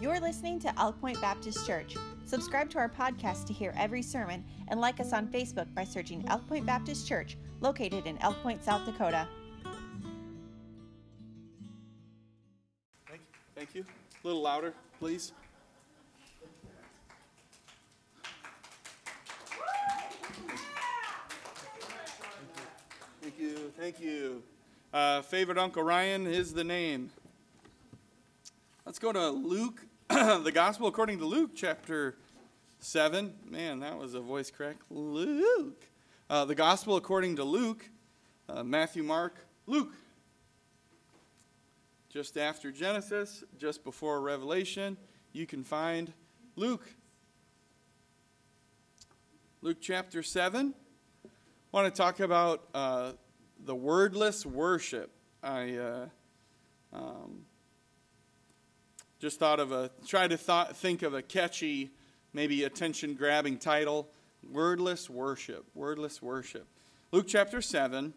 You're listening to Elk Point Baptist Church. Subscribe to our podcast to hear every sermon and like us on Facebook by searching Elk Point Baptist Church, located in Elk Point, South Dakota. Thank you. Thank you. A little louder, please. Thank you. Thank you. Uh, favorite Uncle Ryan is the name. Let's go to Luke, the Gospel according to Luke, chapter 7. Man, that was a voice crack. Luke. Uh, the Gospel according to Luke, uh, Matthew, Mark, Luke. Just after Genesis, just before Revelation, you can find Luke. Luke chapter 7. I want to talk about uh, the wordless worship. I uh, um, just thought of a, try to thought, think of a catchy, maybe attention grabbing title Wordless Worship. Wordless Worship. Luke chapter 7.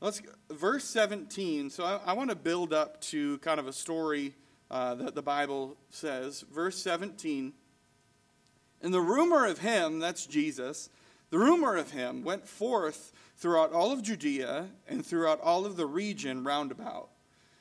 Let's verse 17. So I, I want to build up to kind of a story uh, that the Bible says. Verse 17. And the rumor of him, that's Jesus, the rumor of him went forth throughout all of Judea and throughout all of the region round about.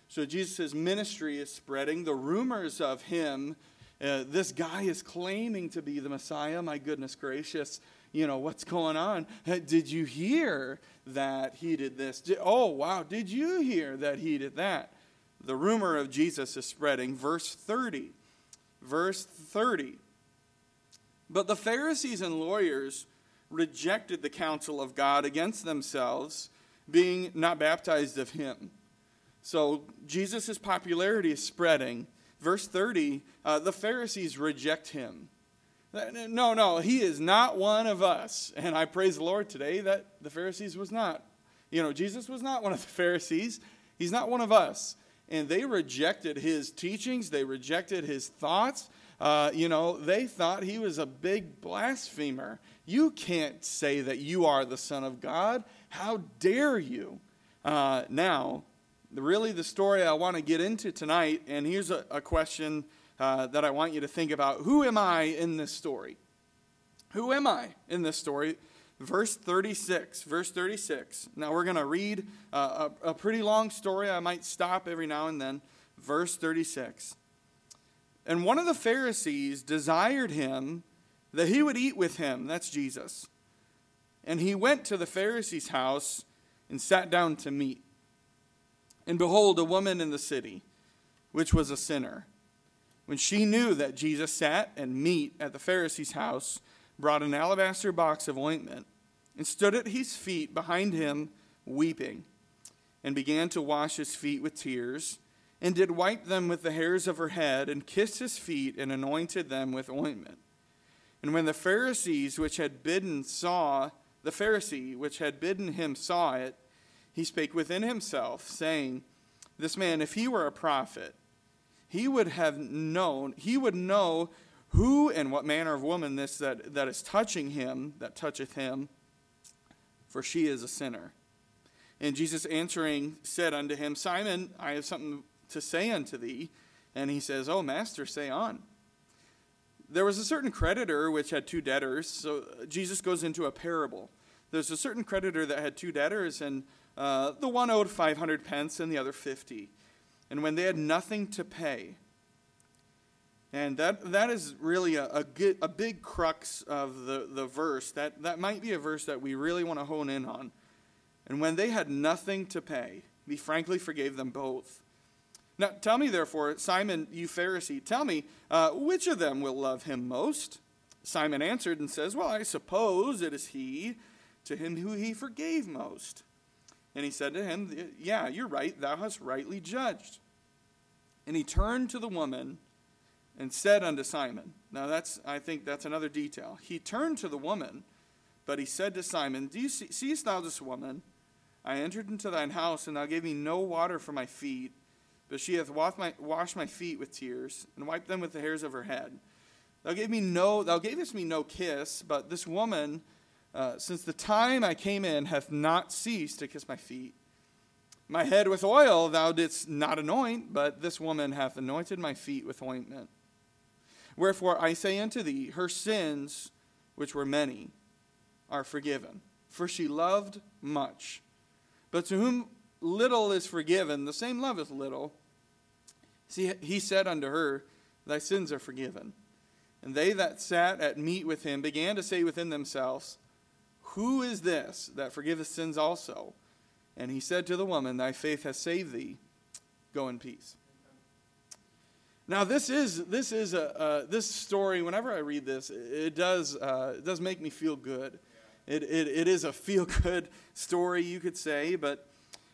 So Jesus' ministry is spreading. The rumors of him, uh, this guy is claiming to be the Messiah. My goodness gracious, you know, what's going on? Did you hear that he did this? Did, oh, wow, did you hear that he did that? The rumor of Jesus is spreading. Verse 30. Verse 30. But the Pharisees and lawyers rejected the counsel of God against themselves, being not baptized of him. So Jesus' popularity is spreading. Verse 30 uh, the Pharisees reject him. No, no, he is not one of us. And I praise the Lord today that the Pharisees was not. You know, Jesus was not one of the Pharisees. He's not one of us. And they rejected his teachings, they rejected his thoughts. Uh, you know, they thought he was a big blasphemer. You can't say that you are the Son of God. How dare you? Uh, now, really, the story I want to get into tonight, and here's a, a question uh, that I want you to think about Who am I in this story? Who am I in this story? Verse 36. Verse 36. Now, we're going to read uh, a, a pretty long story. I might stop every now and then. Verse 36. And one of the Pharisees desired him that he would eat with him. That's Jesus. And he went to the Pharisee's house and sat down to meat. And behold, a woman in the city, which was a sinner, when she knew that Jesus sat and meat at the Pharisee's house, brought an alabaster box of ointment and stood at his feet behind him, weeping, and began to wash his feet with tears and did wipe them with the hairs of her head, and kissed his feet, and anointed them with ointment. And when the Pharisees which had bidden saw, the Pharisee which had bidden him saw it, he spake within himself, saying, This man, if he were a prophet, he would have known, he would know who and what manner of woman this that, that is touching him, that toucheth him, for she is a sinner. And Jesus answering said unto him, Simon, I have something to say unto thee. And he says, Oh, master, say on. There was a certain creditor which had two debtors. So uh, Jesus goes into a parable. There's a certain creditor that had two debtors, and uh, the one owed 500 pence and the other 50. And when they had nothing to pay, and that, that is really a, a, a big crux of the, the verse. That, that might be a verse that we really want to hone in on. And when they had nothing to pay, he frankly forgave them both. Now tell me, therefore, Simon, you Pharisee, tell me, uh, which of them will love him most? Simon answered and says, Well, I suppose it is he to him who he forgave most. And he said to him, Yeah, you're right, thou hast rightly judged. And he turned to the woman and said unto Simon, Now that's I think that's another detail. He turned to the woman, but he said to Simon, Do you see, seest thou this woman? I entered into thine house, and thou gave me no water for my feet but she hath washed my, feet with tears, and wiped them with the hairs of her head. Thou gave me no, thou gavest me no kiss, but this woman, uh, since the time I came in, hath not ceased to kiss my feet. My head with oil thou didst not anoint, but this woman hath anointed my feet with ointment. Wherefore I say unto thee, her sins, which were many, are forgiven. For she loved much. But to whom little is forgiven, the same loveth little. See, he said unto her, Thy sins are forgiven. And they that sat at meat with him began to say within themselves, Who is this that forgiveth sins also? And he said to the woman, Thy faith has saved thee. Go in peace. Now this is this is a uh, this story. Whenever I read this, it does uh, it does make me feel good. It, it, it is a feel good story, you could say. But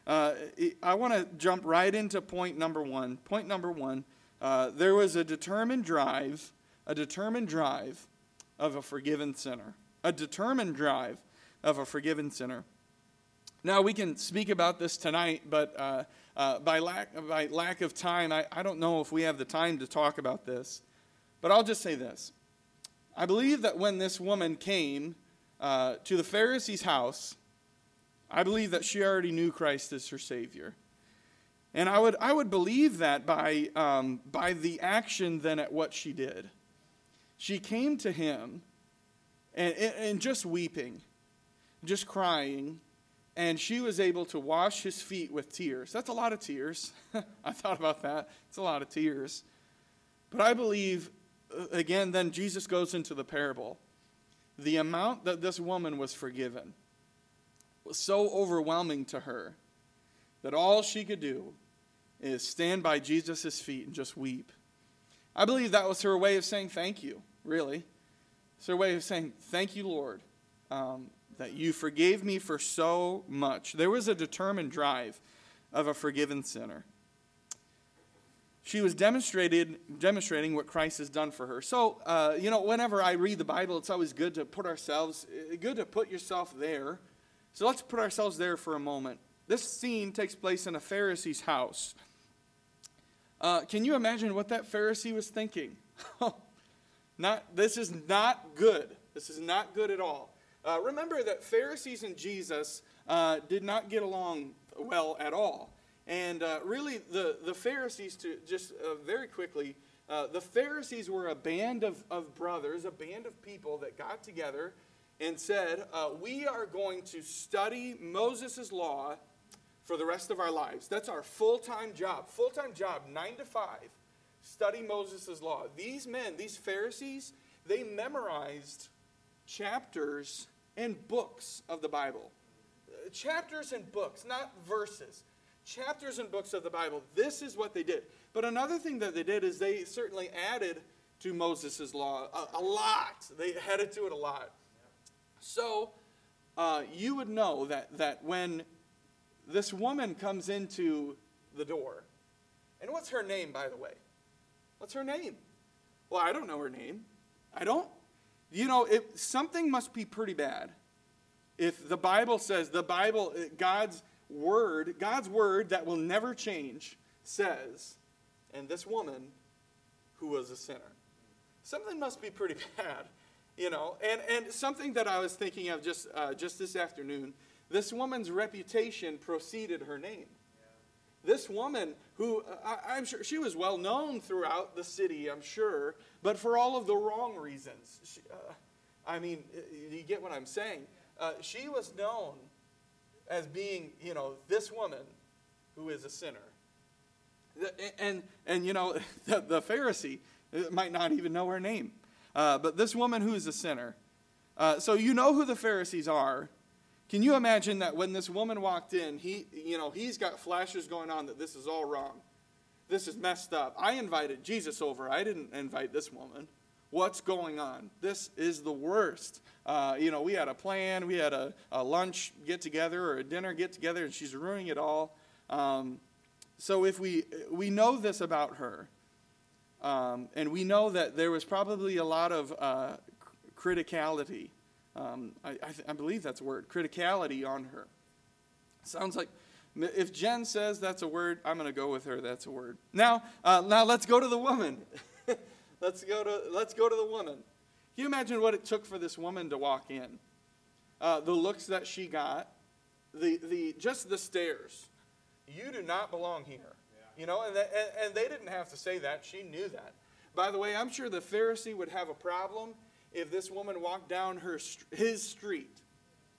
uh, it, I want to jump right into point number one. Point number one: uh, there was a determined drive, a determined drive of a forgiven sinner, a determined drive of a forgiven sinner. Now, we can speak about this tonight, but uh, uh, by, lack, by lack of time, I, I don't know if we have the time to talk about this. But I'll just say this. I believe that when this woman came uh, to the Pharisee's house, I believe that she already knew Christ as her Savior. And I would, I would believe that by, um, by the action then at what she did. She came to him and, and just weeping, just crying, and she was able to wash his feet with tears. That's a lot of tears. I thought about that. It's a lot of tears. But I believe, uh, again, then Jesus goes into the parable. The amount that this woman was forgiven was so overwhelming to her that all she could do is stand by Jesus' feet and just weep. I believe that was her way of saying thank you, really. It's her way of saying, Thank you, Lord. Um, that you forgave me for so much. There was a determined drive of a forgiven sinner. She was demonstrated, demonstrating what Christ has done for her. So, uh, you know, whenever I read the Bible, it's always good to put ourselves, uh, good to put yourself there. So let's put ourselves there for a moment. This scene takes place in a Pharisee's house. Uh, can you imagine what that Pharisee was thinking? not, this is not good. This is not good at all. Uh, remember that Pharisees and Jesus uh, did not get along well at all. And uh, really, the, the Pharisees, to just uh, very quickly, uh, the Pharisees were a band of, of brothers, a band of people that got together and said, uh, We are going to study Moses' law for the rest of our lives. That's our full time job. Full time job, nine to five. Study Moses' law. These men, these Pharisees, they memorized chapters and books of the Bible. Uh, chapters and books, not verses. Chapters and books of the Bible. This is what they did. But another thing that they did is they certainly added to Moses' law a, a lot. They added to it a lot. So uh, you would know that, that when this woman comes into the door, and what's her name, by the way? What's her name? Well, I don't know her name. I don't you know, something must be pretty bad. If the Bible says, the Bible, uh, God's word, God's word that will never change, says, and this woman who was a sinner. Something must be pretty bad, you know. And, and something that I was thinking of just, uh, just this afternoon this woman's reputation preceded her name. This woman, who uh, I, am sure she was well known throughout the city, I'm sure, but for all of the wrong reasons. She, uh, I mean, you get what I'm saying. Uh, she was known as being, you know, this woman who is a sinner. And, and you know, the, the Pharisee uh, might not even know her name. Uh, but this woman who is a sinner. Uh, so you know who the Pharisees are. Can you imagine that when this woman walked in, he, you know, he's got flashes going on that this is all wrong. This is messed up. I invited Jesus over. I didn't invite this woman. What's going on? This is the worst. Uh, you know, we had a plan. We had a, a, lunch get together or a dinner get together, and she's ruining it all. Um, so if we we know this about her, um, and we know that there was probably a lot of uh, criticality um, I, I, th- I, believe that's a word, criticality on her. Sounds like if Jen says that's a word, I'm going to go with her. That's a word. Now, uh, now let's go to the woman. let's go to let's go to the woman. Can you imagine what it took for this woman to walk in? Uh, the looks that she got, the the just the stares. You do not belong here. You know, and, and, and they didn't have to say that. She knew that. By the way, I'm sure the Pharisee would have a problem if this woman walked down her, his street,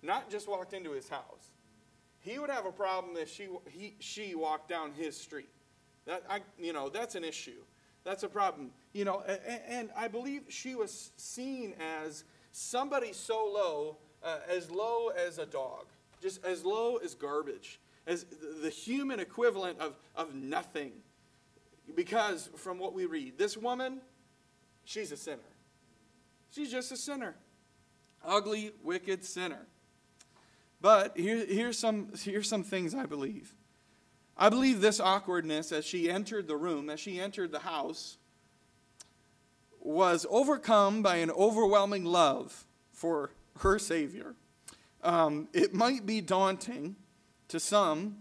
not just walked into his house. He would have a problem if she, he, she walked down his street. That, I, you know, that's an issue. That's a problem. You know, and, and I believe she was seen as somebody so low, uh, as low as a dog, just as low as garbage as the human equivalent of, of nothing. Because from what we read, this woman, she's a sinner. She's just a sinner. Ugly, wicked sinner. But here, here's, some, here's some things I believe. I believe this awkwardness as she entered the room, as she entered the house, was overcome by an overwhelming love for her Savior. Um, it might be daunting to some,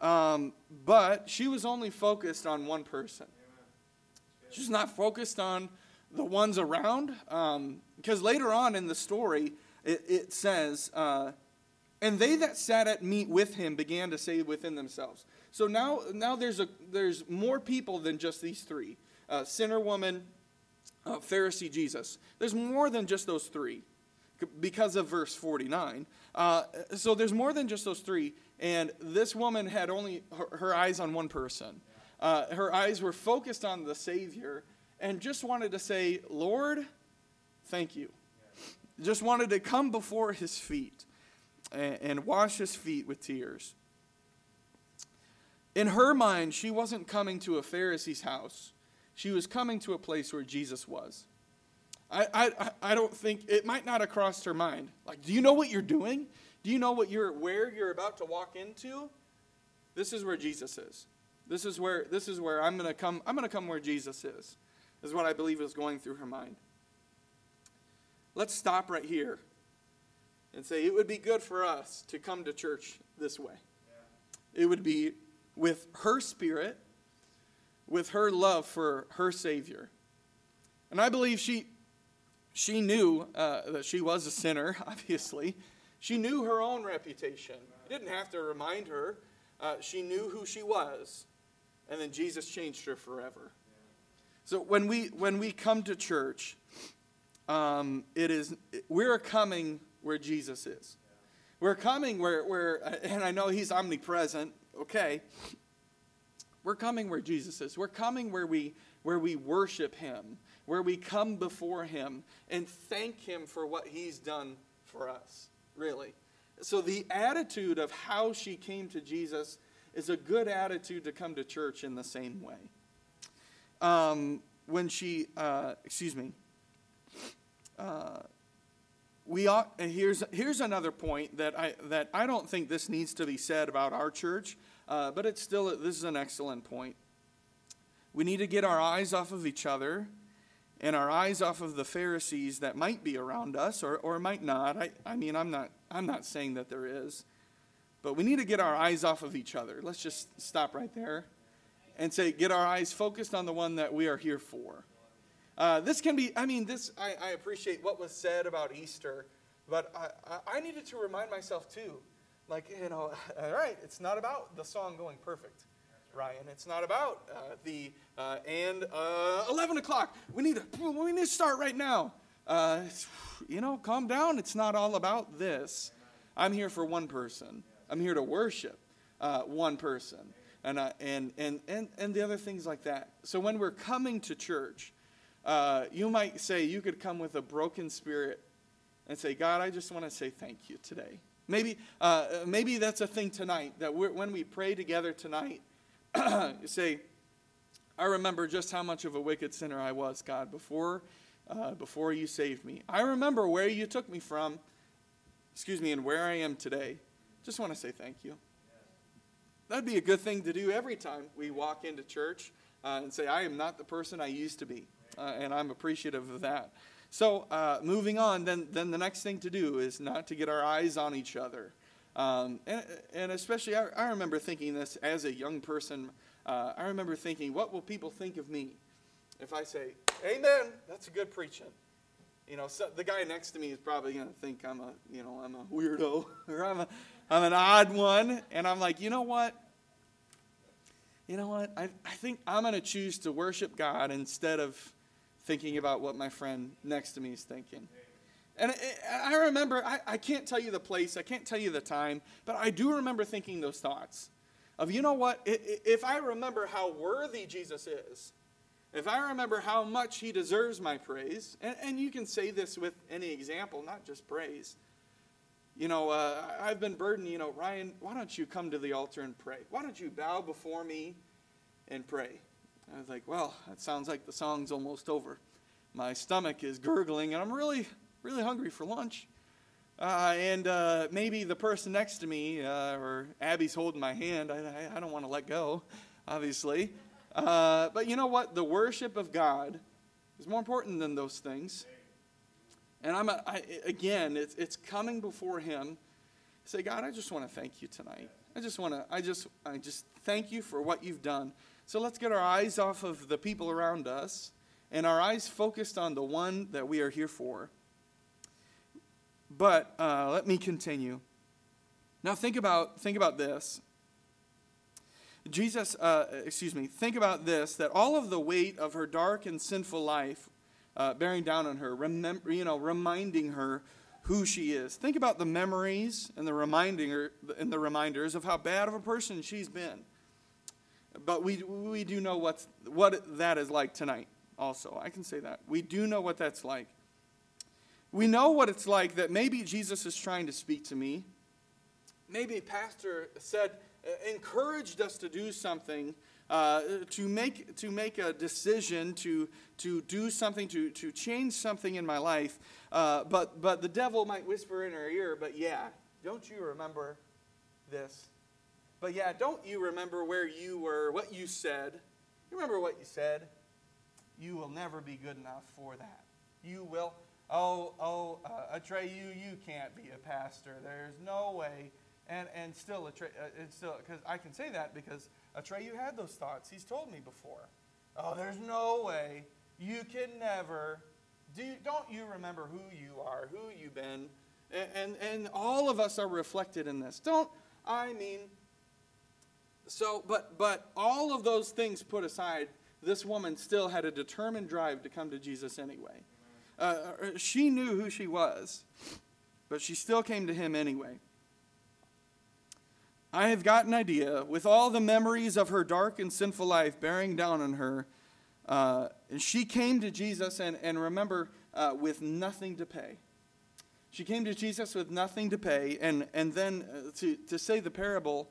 um, but she was only focused on one person. She's not focused on the ones around, um, because later on in the story, it, it says, uh, and they that sat at meat with him began to say within themselves. So now, now there's, a, there's more people than just these three uh, sinner woman, uh, Pharisee Jesus. There's more than just those three because of verse 49. Uh, so there's more than just those three. And this woman had only her, her eyes on one person. Uh, her eyes were focused on the Savior and just wanted to say, Lord, thank you. Just wanted to come before his feet and, and wash his feet with tears. In her mind, she wasn't coming to a Pharisee's house. She was coming to a place where Jesus was. I, I, I don't think, it might not have crossed her mind. Like, do you know what you're doing? Do you know what you're, where you're about to walk into? This is where Jesus is. This is where, this is where I'm going to come, I'm going to come where Jesus is, is what I believe is going through her mind. Let's stop right here and say it would be good for us to come to church this way. Yeah. It would be with her spirit, with her love for her Savior. And I believe she, she knew uh, that she was a sinner, obviously. She knew her own reputation. Didn't have to remind her. Uh, she knew who she was. And then Jesus changed her forever. So when we, when we come to church, um, it is, we're coming where Jesus is. We're coming where, where, and I know he's omnipresent, okay. We're coming where Jesus is. We're coming where we, where we worship him where we come before Him and thank Him for what He's done for us, really. So, the attitude of how she came to Jesus is a good attitude to come to church in the same way. Um, when she, uh, excuse me, uh, we ought, here's, here's another point that I, that I don't think this needs to be said about our church, uh, but it's still, this is an excellent point. We need to get our eyes off of each other and our eyes off of the Pharisees that might be around us or, or might not. I, I mean, I'm not, I'm not saying that there is. But we need to get our eyes off of each other. Let's just stop right there and say, get our eyes focused on the one that we are here for. Uh, this can be, I mean, this, I, I, appreciate what was said about Easter, but I, I, needed to remind myself too. Like, you know, all right, it's not about the song going perfect. Ryan. It's not about uh, the uh, and uh, 11 o'clock. We need to we need to start right now. Uh, you know, calm down. It's not all about this. I'm here for one person. I'm here to worship uh, one person, and uh, and and and and the other things like that. So when we're coming to church, you might say you could come with a broken spirit and say, God, I just want to say thank you today. Maybe, uh, maybe that's a thing tonight that when we pray together tonight, you say, I remember just how much of a wicked sinner I was, God, before, uh, before you saved me. I remember where you took me from, excuse me, and where I am today. Just want to say thank you. That'd be a good thing to do every time we walk into church uh, and say, I am not the person I used to be. Uh, and I'm appreciative of that. So, uh, moving on, then, then the next thing to do is not to get our eyes on each other. Um, and, and, especially, I, I, remember thinking this as a young person. Uh, I remember thinking, what will people think of me if I say, Amen? That's a good preaching. You know, so the guy next to me is probably going to think I'm a, you know, I'm a weirdo or I'm, a, I'm an odd one. And I'm like, you know what? you know what? I, I think I'm going to choose to worship God instead of thinking about what my friend next to me is thinking. And I remember, I, I can't tell you the place, I can't tell you the time, but I do remember thinking those thoughts of, you know what? If I remember how worthy Jesus is, if I remember how much he deserves my praise, and, and you can say this with any example, not just praise. You know, uh, I've been burdened, you know, Ryan, why don't you come to the altar and pray? Why don't you bow before me and pray? I was like, well, that sounds like the song's almost over. My stomach is gurgling, and I'm really, really hungry for lunch. Uh, and uh, maybe the person next to me, uh, or Abby's holding my hand. I, I, don't want to let go, obviously. Uh, but you know what? The worship of God is more important than those things. And I'm a, I, again, it's, it's coming before Him. Say, God, I just want to thank you tonight. I just want to, I just, I just thank you for what you've done. So let's get our eyes off of the people around us and our eyes focused on the one that we are here for. But uh, let me continue. Now think about think about this. Jesus, uh, excuse me, think about this: that all of the weight of her dark and sinful life, uh, bearing down on her, remember, you know, reminding her who she is. Think about the memories and the reminding her and the reminders of how bad of a person she's been. But we we do know what's what that is like tonight. Also, I can say that we do know what that's like. We know what it's like that maybe Jesus is trying to speak to me. Maybe pastor said encouraged us to do something, uh, to, make, to make a decision, to, to do something, to, to change something in my life. Uh, but, but the devil might whisper in her ear, but yeah, don't you remember this? But yeah, don't you remember where you were, what you said? You remember what you said? You will never be good enough for that. You will, oh, oh, uh, Atreyu, you can't be a pastor. There's no way and and still Atre, uh, it's still because I can say that because Atreyu had those thoughts. He's told me before. Oh, there's no way you can never. Do don't you remember who you are, who you've been, and, and and all of us are reflected in this. Don't I mean? So, but but all of those things put aside, this woman still had a determined drive to come to Jesus anyway. Uh, uh she knew who she was, but she still came to him anyway. I have got an idea, with all the memories of her dark and sinful life bearing down on her, uh, she came to Jesus and, and remember, uh, with nothing to pay. She came to Jesus with nothing to pay, and, and then uh, to, to say the parable,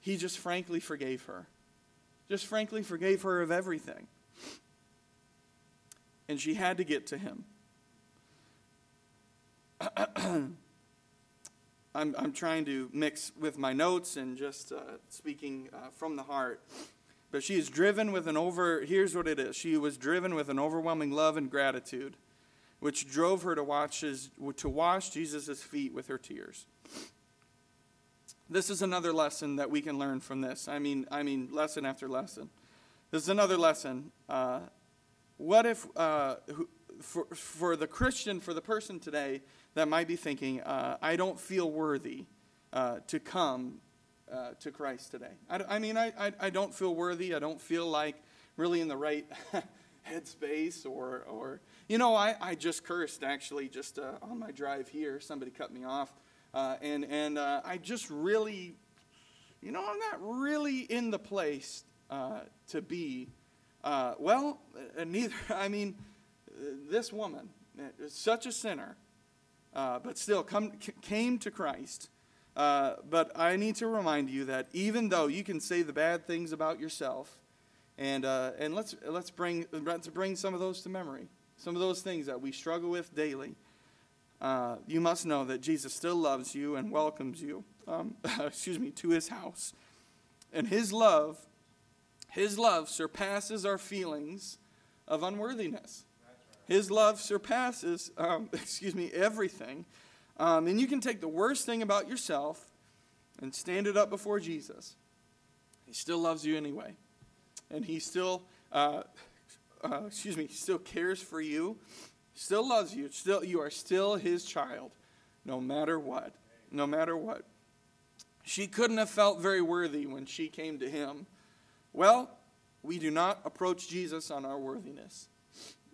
he just frankly forgave her. Just frankly forgave her of everything. And she had to get to him. I'm, I'm trying to mix with my notes and just uh, speaking uh, from the heart. But she is driven with an over, here's what it is. She was driven with an overwhelming love and gratitude, which drove her to, watch his, to wash Jesus' feet with her tears. This is another lesson that we can learn from this. I mean, I mean, lesson after lesson. This is another lesson. Uh, what if, uh, for, for the Christian, for the person today that might be thinking, uh, I don't feel worthy uh, to come uh, to Christ today. I, I mean, I, I, I, don't feel worthy. I don't feel like really in the right headspace or, or you know, I, I just cursed actually just uh, on my drive here. Somebody cut me off. Uh, and and uh, I just really, you know, I'm not really in the place to be. well, neither, I mean, this woman, is such a sinner, uh, but still come, came to Christ. Uh, but I need to remind you that even though you can say the bad things about yourself, and, uh, and let's, let's, bring, let's bring some of those to memory, some of those things that we struggle with daily, uh, you must know that Jesus still loves you and welcomes you, um, excuse me, to his house. And his love, his love surpasses our feelings of unworthiness. His love surpasses, um, excuse me, everything. Um, and you can take the worst thing about yourself and stand it up before Jesus. He still loves you anyway. And he still, uh, uh, excuse me, he still cares for you, still loves you. Still, you are still his child, no matter what. No matter what. She couldn't have felt very worthy when she came to him Well, we do not approach Jesus on our worthiness.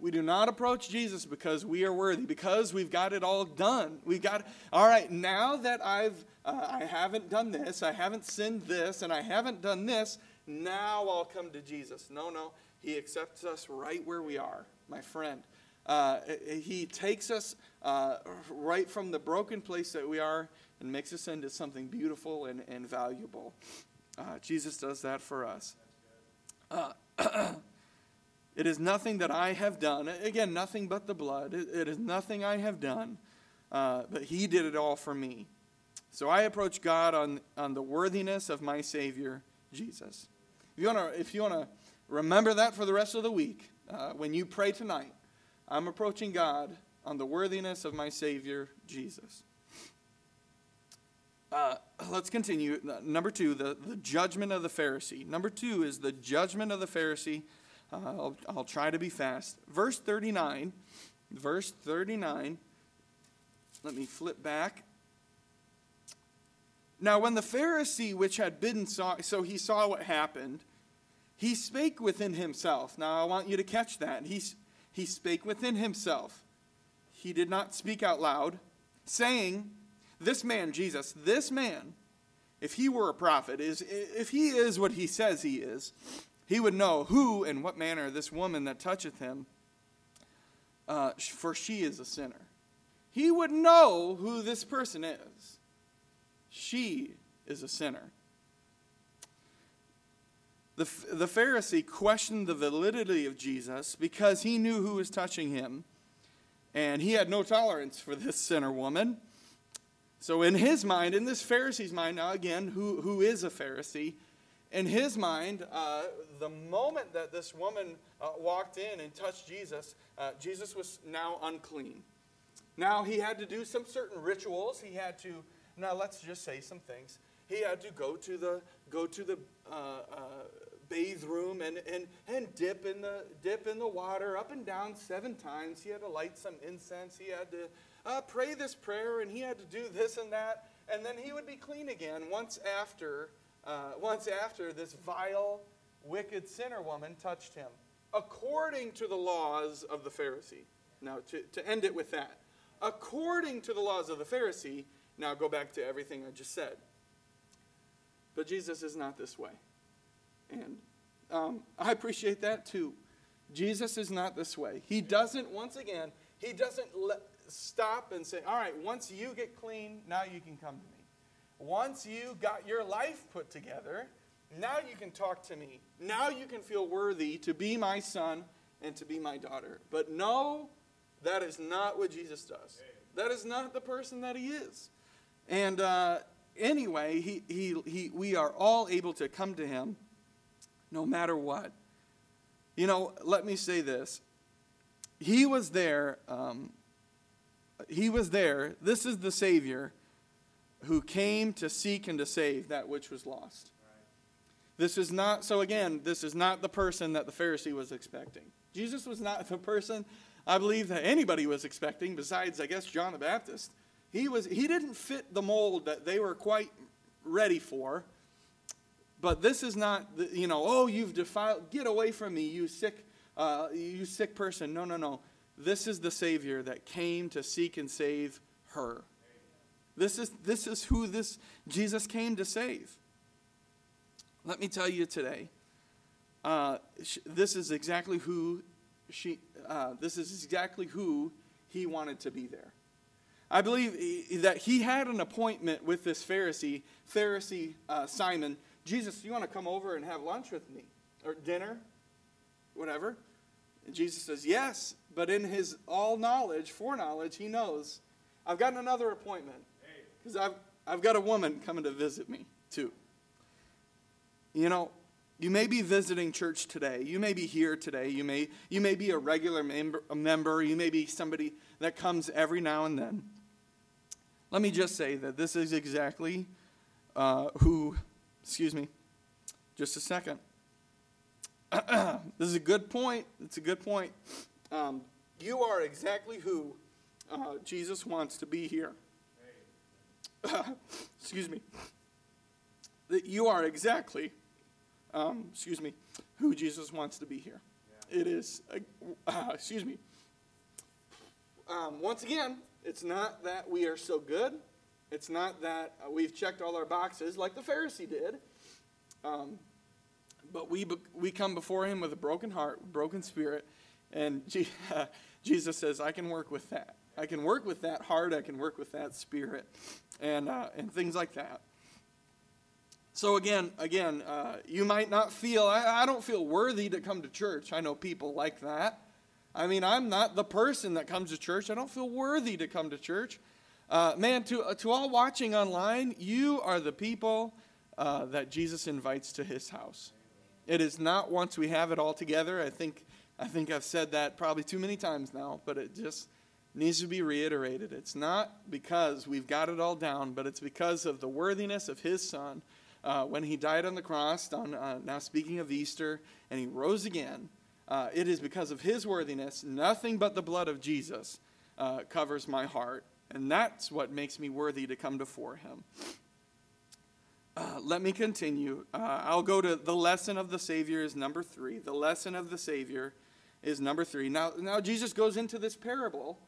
We do not approach Jesus because we are worthy, because we've got it all done. We've got, all right, now that I've, uh, I haven't done this, I haven't sinned this, and I haven't done this, now I'll come to Jesus. No, no. He accepts us right where we are, my friend. Uh, he takes us uh, right from the broken place that we are and makes us into something beautiful and, and valuable. Uh, Jesus does that for us. It is nothing that I have done. Again, nothing but the blood. it, it is nothing I have done, uh, but He did it all for me. So I approach God on, on the worthiness of my Savior, Jesus. If you want to, if you want to remember that for the rest of the week, uh, when you pray tonight, I'm approaching God on the worthiness of my Savior, Jesus. Uh, let's continue. Number two, the, the judgment of the Pharisee. Number two is the judgment of the Pharisee. Uh, I'll, I'll try to be fast. Verse 39. Verse 39. Let me flip back. Now, when the Pharisee which had bidden saw, so he saw what happened, he spake within himself. Now, I want you to catch that. He, he spake within himself. He did not speak out loud, saying, This man, Jesus, this man, if he were a prophet, is if he is what he says he is, he would know who and what manner this woman that toucheth him, uh, for she is a sinner. He would know who this person is. She is a sinner. The, the Pharisee questioned the validity of Jesus because he knew who was touching him, and he had no tolerance for this sinner woman. So, in his mind, in this Pharisee's mind, now again, who, who is a Pharisee? In his mind, uh, the moment that this woman uh, walked in and touched Jesus, uh, Jesus was now unclean. Now, he had to do some certain rituals. He had to, now let's just say some things. He had to go to the, go to the uh, uh, bathe room and, and, and dip, in the, dip in the water up and down seven times. He had to light some incense. He had to uh, pray this prayer and he had to do this and that, and then he would be clean again once after, uh, once after this vile, wicked sinner woman touched him, according to the laws of the Pharisee. Now, to, to end it with that, according to the laws of the Pharisee, now go back to everything I just said. But Jesus is not this way. And um, I appreciate that too. Jesus is not this way. He doesn't, once again, he doesn't let, stop and say, all right, once you get clean, now you can come to me. Once you got your life put together, now you can talk to me. Now you can feel worthy to be my son and to be my daughter. But no, that is not what Jesus does. That is not the person that he is. And uh, anyway, he, he, he, we are all able to come to him no matter what. You know, let me say this. He was there um, he was there. This is the Savior who came to seek and to save that which was lost. This is not, so again, this is not the person that the Pharisee was expecting. Jesus was not the person I believe that anybody was expecting, besides, I guess, John the Baptist. He, was, he didn't fit the mold that they were quite ready for. But this is not, the, you know, oh, you've defiled, get away from me, you sick, uh, you sick person. No, no, no. This is the Savior that came to seek and save her. This is, this is who this Jesus came to save. Let me tell you today, uh, this is exactly who she, uh, this is exactly who he wanted to be there. I believe that he had an appointment with this Pharisee, Pharisee uh, Simon. Jesus, you want to come over and have lunch with me? Or dinner? Whatever. And Jesus says, Yes. But in his all knowledge, foreknowledge, he knows I've got another appointment because I've, I've got a woman coming to visit me too. You know, you may be visiting church today. You may be here today. You may, you may be a regular member, a member. You may be somebody that comes every now and then. Let me just say that this is exactly uh, who, excuse me, just a second. this is a good point. It's a good point. Um, you are exactly who uh, Jesus wants to be here. excuse me. That you are exactly um, excuse me, who Jesus wants to be here. Yeah. It is, uh, excuse me. Um, once again, it's not that we are so good. It's not that uh, we've checked all our boxes like the Pharisee did. Um, but we, we come before him with a broken heart, broken spirit, and Jesus says, I can work with that. I can work with that heart. I can work with that spirit, and uh, and things like that. So again, again, uh, you might not feel. I, I don't feel worthy to come to church. I know people like that. I mean, I'm not the person that comes to church. I don't feel worthy to come to church. Uh, man, to, uh, to all watching online, you are the people uh, that Jesus invites to his house. It is not once we have it all together. I think, I think I've said that probably too many times now, but it just needs to be reiterated. It's not because we've got it all down, but it's because of the worthiness of his son uh, when he died on the cross, on, uh, now speaking of Easter, and he rose again. Uh, it is because of his worthiness, nothing but the blood of Jesus uh, covers my heart. And that's what makes me worthy to come before him. Uh, let me continue. Uh, I'll go to the lesson of the Savior is number three. The lesson of the Savior is number three. Now, now Jesus goes into this parable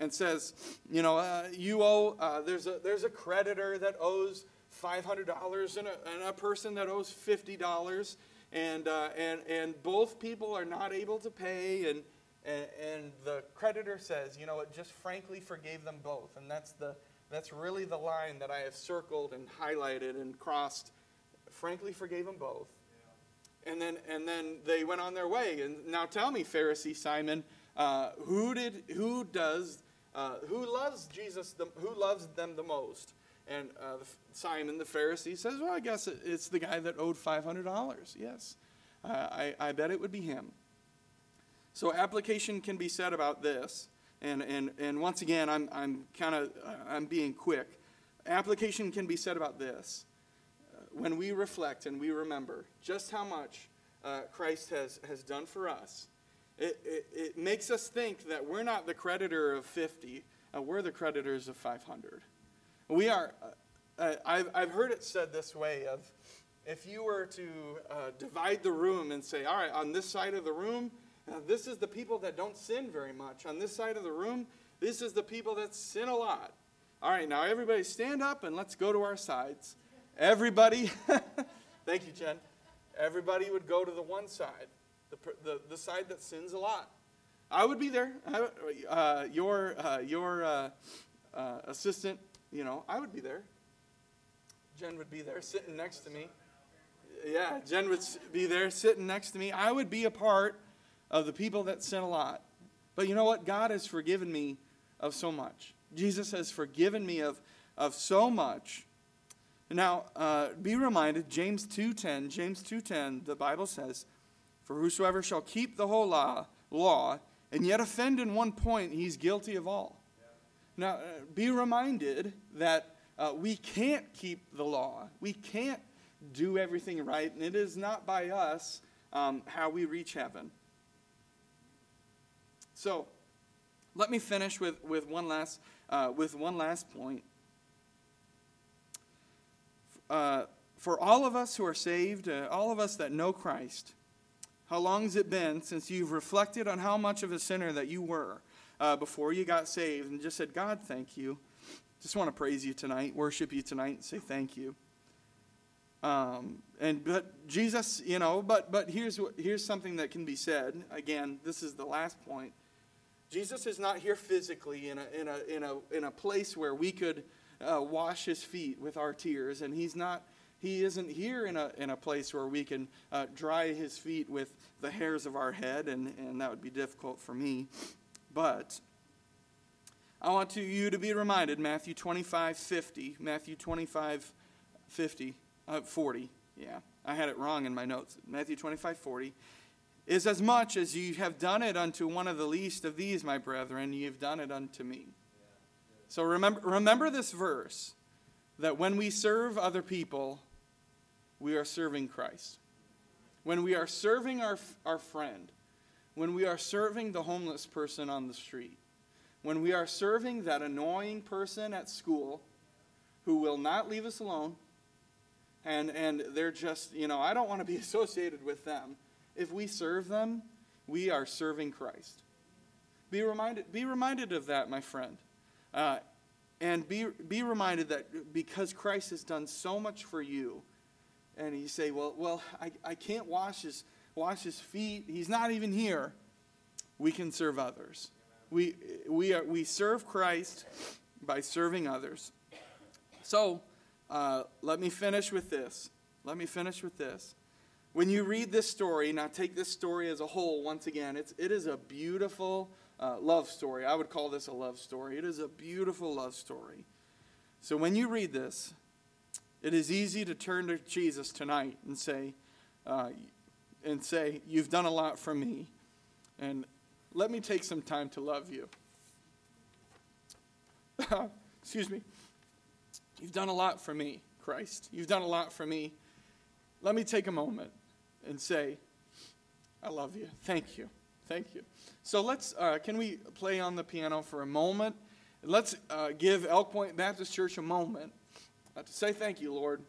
and says, you know, uh, you owe, uh, there's, a, there's a creditor that owes $500 and a, and a person that owes $50. And, uh, and, and both people are not able to pay. And, and, and the creditor says, you know, it just frankly forgave them both. And that's, the, that's really the line that I have circled and highlighted and crossed. Frankly forgave them both. Yeah. And, then, and then they went on their way. And now tell me, Pharisee Simon, uh, who, did, who does, uh, who loves Jesus, the, who loves them the most? And uh, Simon the Pharisee says, Well, I guess it's the guy that owed $500. Yes. Uh, I, I bet it would be him. So application can be said about this, and, and, and once again, I'm, I'm kind of uh, I'm being quick. Application can be said about this. Uh, when we reflect and we remember just how much uh, Christ has, has done for us, it, it, it, makes us think that we're not the creditor of 50, uh, we're the creditors of 500. We are, uh, uh, I've, I've heard it said this way of if you were to divide the room and say, all right, on this side of the room, now, this is the people that don't sin very much. On this side of the room, this is the people that sin a lot. All right, now everybody stand up and let's go to our sides. Everybody, thank you, Jen. Everybody would go to the one side, the, the, the side that sins a lot. I would be there. I, uh, your uh, your uh, uh, assistant, you know, I would be there. Jen would be there sitting next to me. Yeah, Jen would be there sitting next to me. I would be a part of the people that sin a lot. But you know what? God has forgiven me of so much. Jesus has forgiven me of, of so much. Now, uh, be reminded, James 2.10, James 2.10, the Bible says, For whosoever shall keep the whole law, law and yet offend in one point, he's guilty of all. Now, uh, be reminded that uh, we can't keep the law. We can't do everything right, and it is not by us um, how we reach heaven. So let me finish with, with, one, last, uh, with one last point. Uh, for all of us who are saved, uh, all of us that know Christ, how long has it been since you've reflected on how much of a sinner that you were uh, before you got saved and just said, God, thank you? Just want to praise you tonight, worship you tonight, and say thank you. Um, and but Jesus, you know, but but here's what here's something that can be said. Again, this is the last point. Jesus is not here physically in a, in a, in a, in a place where we could uh, wash his feet with our tears, and he's not. He isn't here in a, in a place where we can uh, dry his feet with the hairs of our head, and, and that would be difficult for me. But I want to, you to be reminded Matthew 25 50. Matthew 25 50, uh, 40. Yeah, I had it wrong in my notes. Matthew 25 40 is as much as you have done it unto one of the least of these, my brethren, ye have done it unto me. So remember, remember this verse that when we serve other people, we are serving Christ. When we are serving our, our friend, when we are serving the homeless person on the street, when we are serving that annoying person at school who will not leave us alone, and, and they're just, you know, I don't want to be associated with them. If we serve them, we are serving Christ. Be reminded, be reminded of that, my friend. Uh, and be, be reminded that because Christ has done so much for you, and you say, well, well I, I can't wash his, wash his feet. He's not even here. We can serve others. We, we, are, we serve Christ by serving others. So, uh, let me finish with this. Let me finish with this. When you read this story, now take this story as a whole once again, it's, it is a beautiful uh, love story. I would call this a love story. It is a beautiful love story. So when you read this, it is easy to turn to Jesus tonight and say, uh, and say, You've done a lot for me, and let me take some time to love you. Excuse me. You've done a lot for me, Christ. You've done a lot for me. Let me take a moment and say, I love you. Thank you. Thank you. So let's, uh, can we play on the piano for a moment? Let's uh, give Elk Point Baptist Church a moment uh, to say thank you, Lord.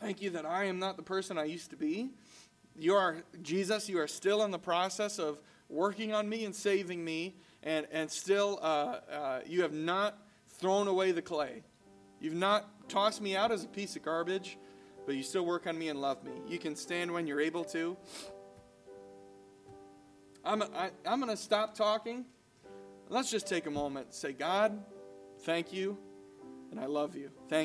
Thank you that I am not the person I used to be. You are, Jesus, you are still in the process of working on me and saving me, and, and still, uh, uh, you have not thrown away the clay. You've not tossed me out as a piece of garbage, but you still work on me and love me. You can stand when you're able to. I'm, I'm going to stop talking. Let's just take a moment and say, God, thank you, and I love you. Thank